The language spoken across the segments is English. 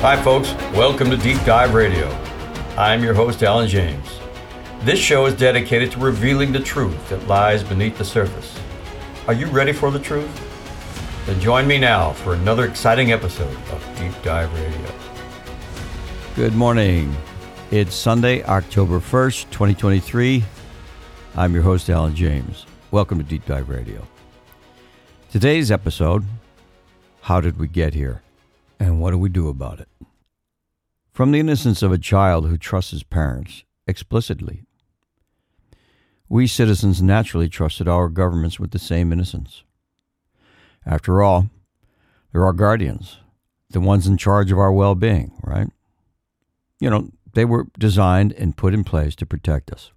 Hi, folks. Welcome to Deep Dive Radio. I'm your host, Alan James. This show is dedicated to revealing the truth that lies beneath the surface. Are you ready for the truth? Then join me now for another exciting episode of Deep Dive Radio. Good morning. It's Sunday, October 1st, 2023. I'm your host, Alan James. Welcome to Deep Dive Radio. Today's episode How did we get here? And what do we do about it? From the innocence of a child who trusts his parents explicitly, we citizens naturally trusted our governments with the same innocence. After all, they're our guardians, the ones in charge of our well being, right? You know, they were designed and put in place to protect us.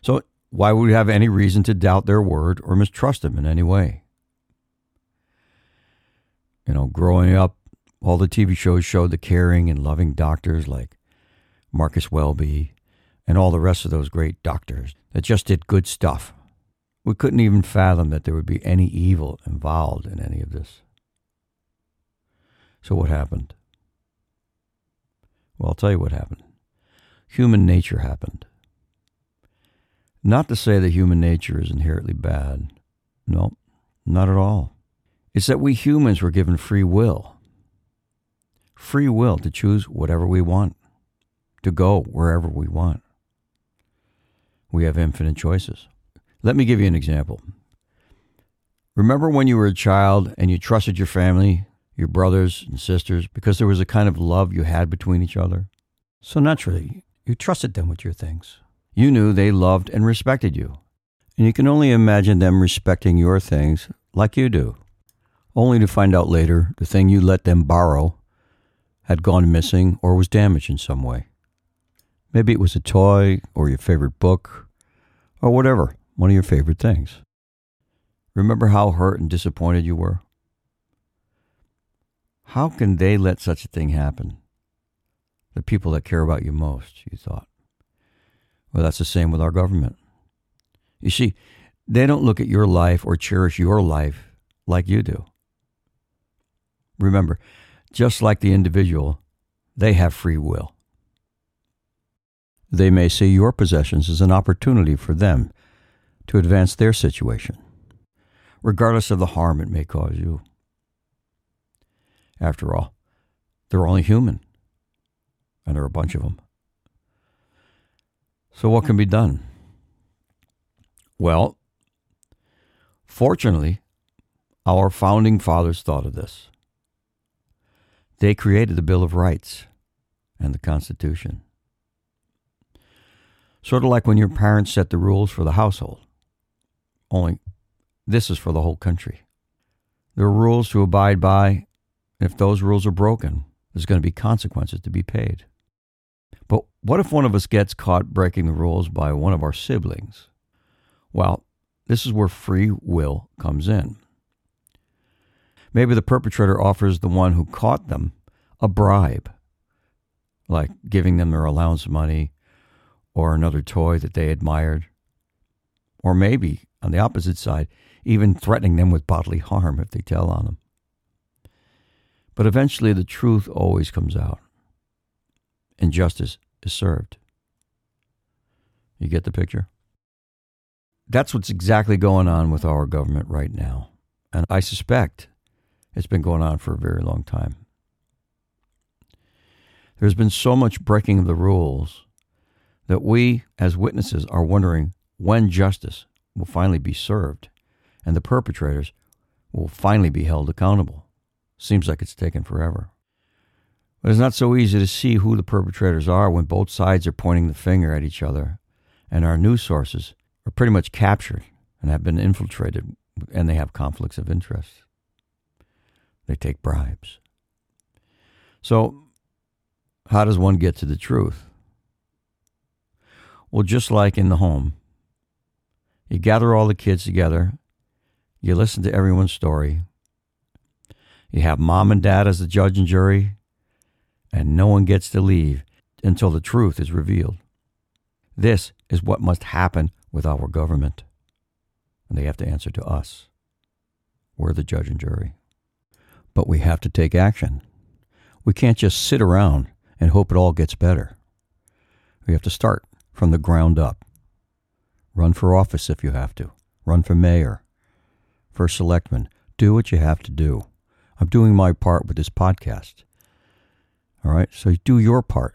So, why would we have any reason to doubt their word or mistrust them in any way? You know, growing up, all the TV shows showed the caring and loving doctors like Marcus Welby and all the rest of those great doctors that just did good stuff. We couldn't even fathom that there would be any evil involved in any of this. So, what happened? Well, I'll tell you what happened. Human nature happened. Not to say that human nature is inherently bad. No, not at all. It's that we humans were given free will. Free will to choose whatever we want, to go wherever we want. We have infinite choices. Let me give you an example. Remember when you were a child and you trusted your family, your brothers and sisters, because there was a kind of love you had between each other? So naturally, you trusted them with your things. You knew they loved and respected you. And you can only imagine them respecting your things like you do only to find out later the thing you let them borrow had gone missing or was damaged in some way. Maybe it was a toy or your favorite book or whatever, one of your favorite things. Remember how hurt and disappointed you were? How can they let such a thing happen? The people that care about you most, you thought. Well, that's the same with our government. You see, they don't look at your life or cherish your life like you do. Remember, just like the individual, they have free will. They may see your possessions as an opportunity for them to advance their situation, regardless of the harm it may cause you. After all, they're only human, and there are a bunch of them. So, what can be done? Well, fortunately, our founding fathers thought of this. They created the Bill of Rights and the Constitution. Sort of like when your parents set the rules for the household, only this is for the whole country. There are rules to abide by. And if those rules are broken, there's going to be consequences to be paid. But what if one of us gets caught breaking the rules by one of our siblings? Well, this is where free will comes in. Maybe the perpetrator offers the one who caught them a bribe, like giving them their allowance money or another toy that they admired. Or maybe, on the opposite side, even threatening them with bodily harm if they tell on them. But eventually, the truth always comes out, and justice is served. You get the picture? That's what's exactly going on with our government right now. And I suspect it's been going on for a very long time. There's been so much breaking of the rules that we, as witnesses, are wondering when justice will finally be served and the perpetrators will finally be held accountable. Seems like it's taken forever. But it's not so easy to see who the perpetrators are when both sides are pointing the finger at each other and our news sources are pretty much captured and have been infiltrated and they have conflicts of interest. They take bribes. So, how does one get to the truth? Well, just like in the home, you gather all the kids together, you listen to everyone's story, you have mom and dad as the judge and jury, and no one gets to leave until the truth is revealed. This is what must happen with our government. And they have to answer to us. We're the judge and jury but we have to take action. We can't just sit around and hope it all gets better. We have to start from the ground up. Run for office if you have to. Run for mayor. For selectman. Do what you have to do. I'm doing my part with this podcast. All right, so do your part.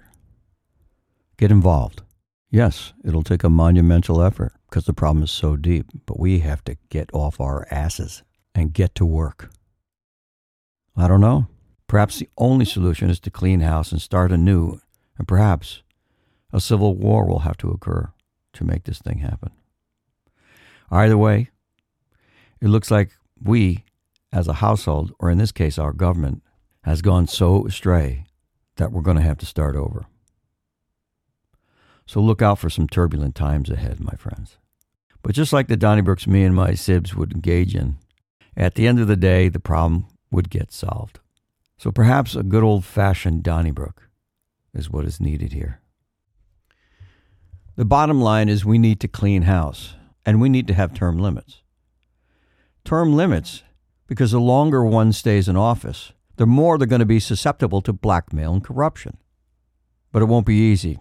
Get involved. Yes, it'll take a monumental effort because the problem is so deep, but we have to get off our asses and get to work. I don't know. Perhaps the only solution is to clean house and start anew, and perhaps a civil war will have to occur to make this thing happen. Either way, it looks like we, as a household, or in this case, our government, has gone so astray that we're going to have to start over. So look out for some turbulent times ahead, my friends. But just like the Donnybrooks me and my Sibs would engage in, at the end of the day, the problem would get solved. So perhaps a good old fashioned Donnybrook is what is needed here. The bottom line is we need to clean house and we need to have term limits. Term limits because the longer one stays in office, the more they're going to be susceptible to blackmail and corruption. But it won't be easy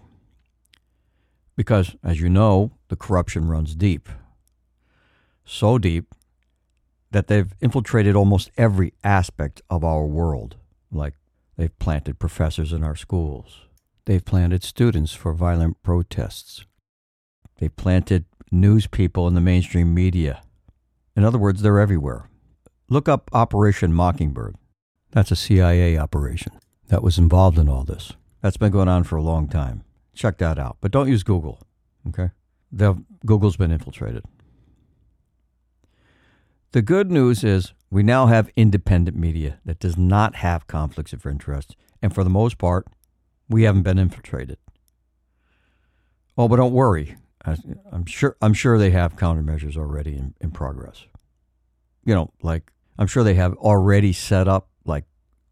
because, as you know, the corruption runs deep. So deep that they've infiltrated almost every aspect of our world. Like they've planted professors in our schools, they've planted students for violent protests, they planted news people in the mainstream media. In other words, they're everywhere. Look up Operation Mockingbird. That's a CIA operation that was involved in all this. That's been going on for a long time. Check that out. But don't use Google, okay? The, Google's been infiltrated. The good news is we now have independent media that does not have conflicts of interest. And for the most part, we haven't been infiltrated. Oh, but don't worry. I, am sure I'm sure they have countermeasures already in, in progress. You know, like I'm sure they have already set up like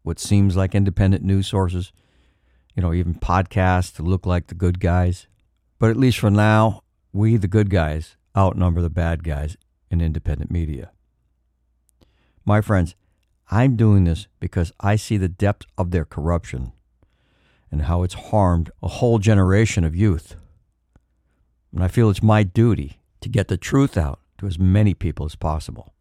what seems like independent news sources, you know, even podcasts to look like the good guys. But at least for now, we, the good guys, outnumber the bad guys in independent media. My friends, I'm doing this because I see the depth of their corruption and how it's harmed a whole generation of youth. And I feel it's my duty to get the truth out to as many people as possible.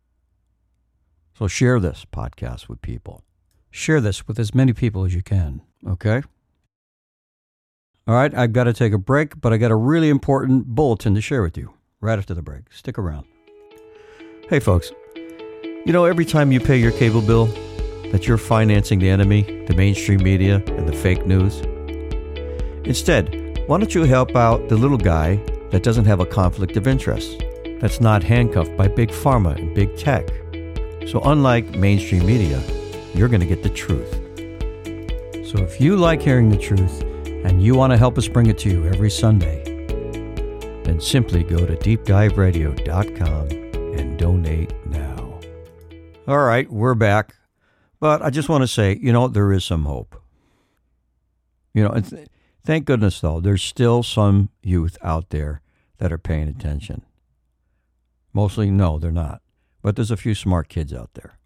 So share this podcast with people. Share this with as many people as you can, okay? All right, I've got to take a break, but I got a really important bulletin to share with you right after the break. Stick around. Hey, folks. You know, every time you pay your cable bill, that you're financing the enemy, the mainstream media, and the fake news. Instead, why don't you help out the little guy that doesn't have a conflict of interest, that's not handcuffed by big pharma and big tech? So, unlike mainstream media, you're going to get the truth. So, if you like hearing the truth and you want to help us bring it to you every Sunday, then simply go to deepdiveradio.com and donate now. All right, we're back. But I just want to say, you know, there is some hope. You know, th- thank goodness, though, there's still some youth out there that are paying attention. Mostly, no, they're not. But there's a few smart kids out there.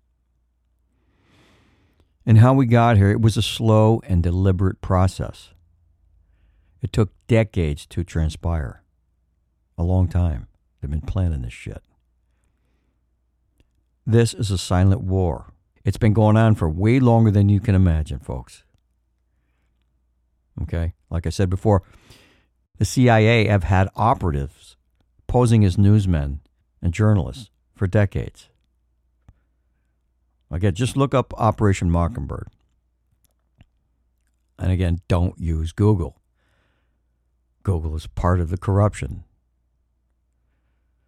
And how we got here, it was a slow and deliberate process. It took decades to transpire. A long time. They've been planning this shit. This is a silent war. It's been going on for way longer than you can imagine, folks. Okay? Like I said before, the CIA have had operatives posing as newsmen and journalists for decades. Again, just look up Operation Mockingbird. And again, don't use Google. Google is part of the corruption.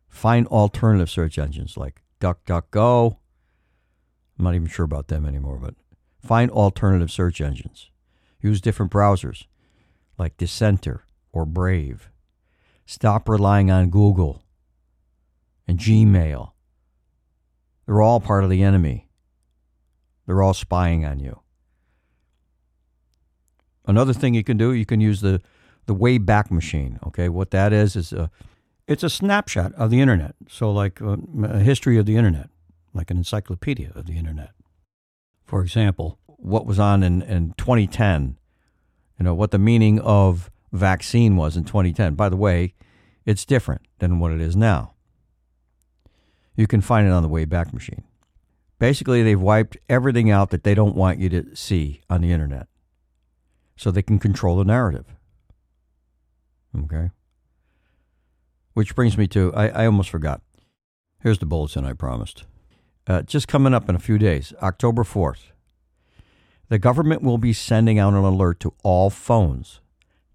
Find alternative search engines like DuckDuckGo. I'm not even sure about them anymore, but find alternative search engines. Use different browsers like Dissenter or Brave. Stop relying on Google and Gmail they're all part of the enemy. They're all spying on you. Another thing you can do, you can use the the Wayback Machine. Okay, what that is is a it's a snapshot of the internet. So like a, uh, a history of the internet, like an encyclopedia of the internet. For example, what was on in, in 2010, you know, what the meaning of vaccine was in 2010. By the way, it's different than what it is now. You can find it on the Wayback Machine. Basically, they've wiped everything out that they don't want you to see on the internet so they can control the narrative. Okay. Which brings me to, I, I almost forgot. Here's the bulletin I promised. Uh, just coming up in a few days, October 4th, the government will be sending out an alert to all phones,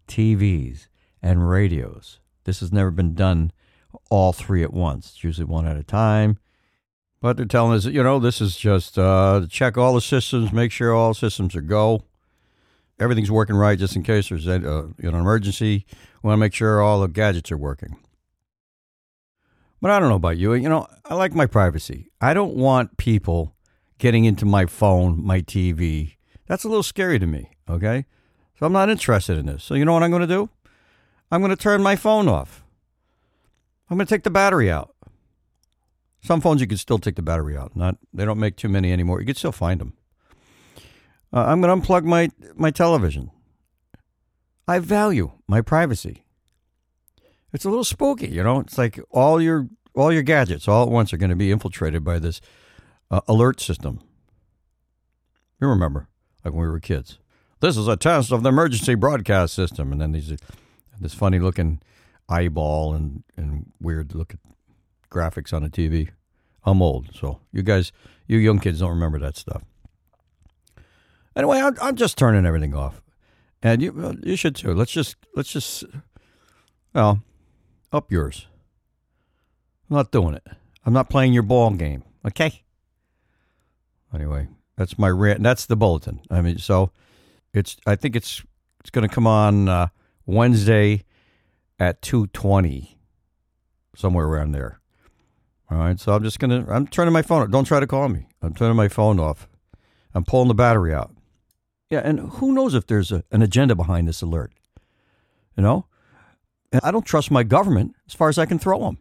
TVs, and radios. This has never been done all three at once. It's usually one at a time. But they're telling us, you know, this is just uh, check all the systems, make sure all systems are go. Everything's working right, just in case there's a, uh, an emergency. We want to make sure all the gadgets are working. But I don't know about you. You know, I like my privacy. I don't want people getting into my phone, my TV. That's a little scary to me, okay? So I'm not interested in this. So you know what I'm going to do? I'm going to turn my phone off. I'm going to take the battery out. Some phones you can still take the battery out. Not they don't make too many anymore. You can still find them. Uh, I'm going to unplug my my television. I value my privacy it's a little spooky, you know. It's like all your all your gadgets all at once are going to be infiltrated by this uh, alert system. You remember, like when we were kids. This is a test of the emergency broadcast system, and then these this funny looking eyeball and and weird looking graphics on the TV. I'm old, so you guys, you young kids, don't remember that stuff. Anyway, I'm, I'm just turning everything off, and you you should too. Let's just let's just well, up yours. I'm not doing it. I'm not playing your ball game. Okay. Anyway, that's my rant. That's the bulletin. I mean, so it's. I think it's it's going to come on uh, Wednesday at two twenty, somewhere around there. All right. So I'm just gonna. I'm turning my phone. off. Don't try to call me. I'm turning my phone off. I'm pulling the battery out. Yeah, and who knows if there's a, an agenda behind this alert? You know, and I don't trust my government as far as I can throw them.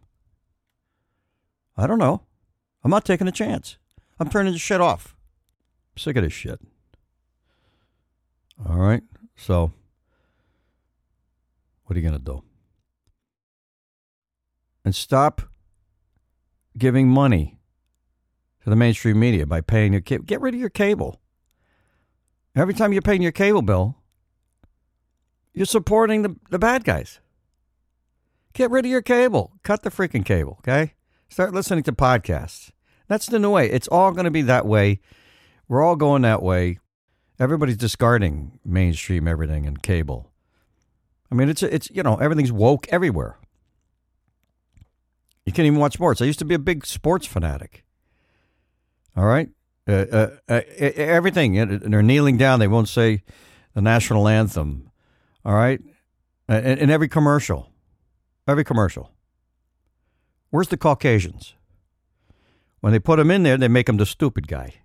I don't know. I'm not taking a chance. I'm turning the shit off. I'm sick of this shit. All right. So, what are you going to do? And stop giving money to the mainstream media by paying your cable. Get rid of your cable. Every time you're paying your cable bill, you're supporting the, the bad guys. Get rid of your cable. Cut the freaking cable, okay? Start listening to podcasts. That's the new way. It's all going to be that way. We're all going that way. Everybody's discarding mainstream everything and cable. I mean, it's it's you know everything's woke everywhere. You can't even watch sports. I used to be a big sports fanatic. All right, uh, uh, uh, everything. They're kneeling down. They won't say the national anthem. All right, in, in every commercial. Every commercial. Where's the Caucasians? When they put them in there, they make them the stupid guy.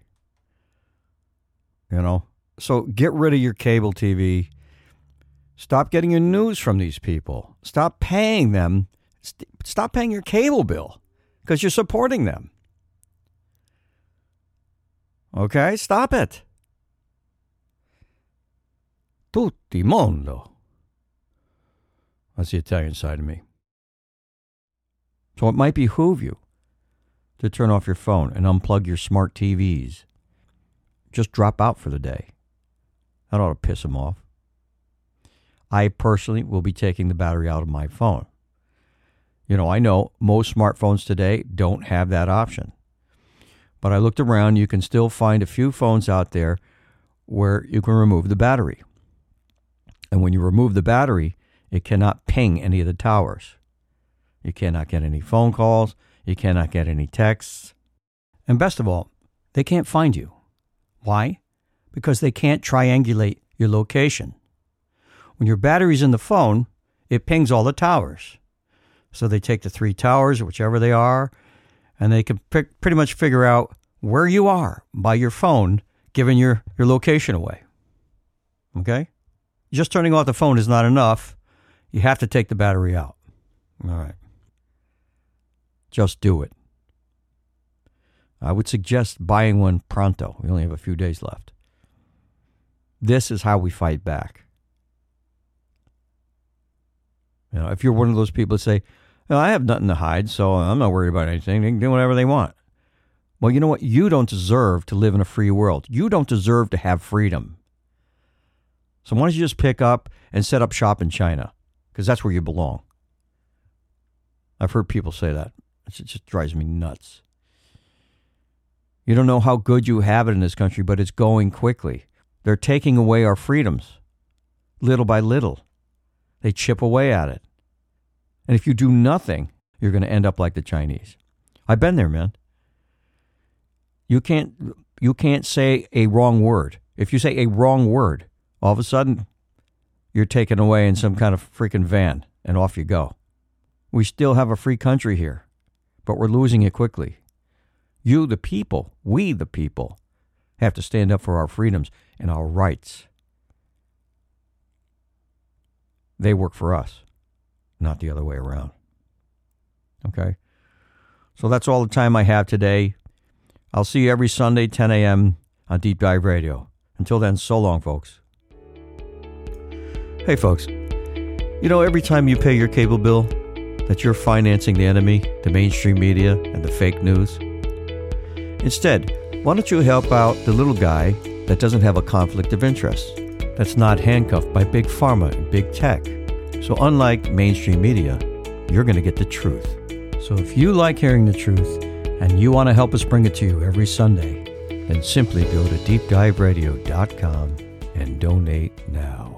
You know? So get rid of your cable TV. Stop getting your news from these people. Stop paying them. Stop paying your cable bill because you're supporting them. Okay? Stop it. Tutti mondo. That's the Italian side of me. So it might behoove you to turn off your phone and unplug your smart TVs. Just drop out for the day. That ought to piss them off. I personally will be taking the battery out of my phone. You know, I know most smartphones today don't have that option. But I looked around, you can still find a few phones out there where you can remove the battery. And when you remove the battery, it cannot ping any of the towers. You cannot get any phone calls. You cannot get any texts. And best of all, they can't find you. Why? Because they can't triangulate your location. When your battery's in the phone, it pings all the towers. So they take the three towers, whichever they are, and they can pick, pretty much figure out where you are by your phone, giving your, your location away. Okay? Just turning off the phone is not enough. You have to take the battery out. All right. Just do it. I would suggest buying one pronto. We only have a few days left. This is how we fight back. You know, if you're one of those people that say, well, I have nothing to hide, so I'm not worried about anything. They can do whatever they want. Well, you know what? You don't deserve to live in a free world. You don't deserve to have freedom. So why don't you just pick up and set up shop in China? Because that's where you belong. I've heard people say that. It just drives me nuts. You don't know how good you have it in this country, but it's going quickly. They're taking away our freedoms little by little. They chip away at it. And if you do nothing, you're going to end up like the Chinese. I've been there, man. You can't you can't say a wrong word. If you say a wrong word, all of a sudden you're taken away in some kind of freaking van and off you go. We still have a free country here, but we're losing it quickly. You, the people, we, the people, have to stand up for our freedoms and our rights. They work for us, not the other way around. Okay? So that's all the time I have today. I'll see you every Sunday, 10 a.m. on Deep Dive Radio. Until then, so long, folks. Hey, folks. You know, every time you pay your cable bill, that you're financing the enemy, the mainstream media, and the fake news. Instead, why don't you help out the little guy that doesn't have a conflict of interest, that's not handcuffed by big pharma and big tech? So, unlike mainstream media, you're going to get the truth. So, if you like hearing the truth and you want to help us bring it to you every Sunday, then simply go to deepdiveradio.com and donate now.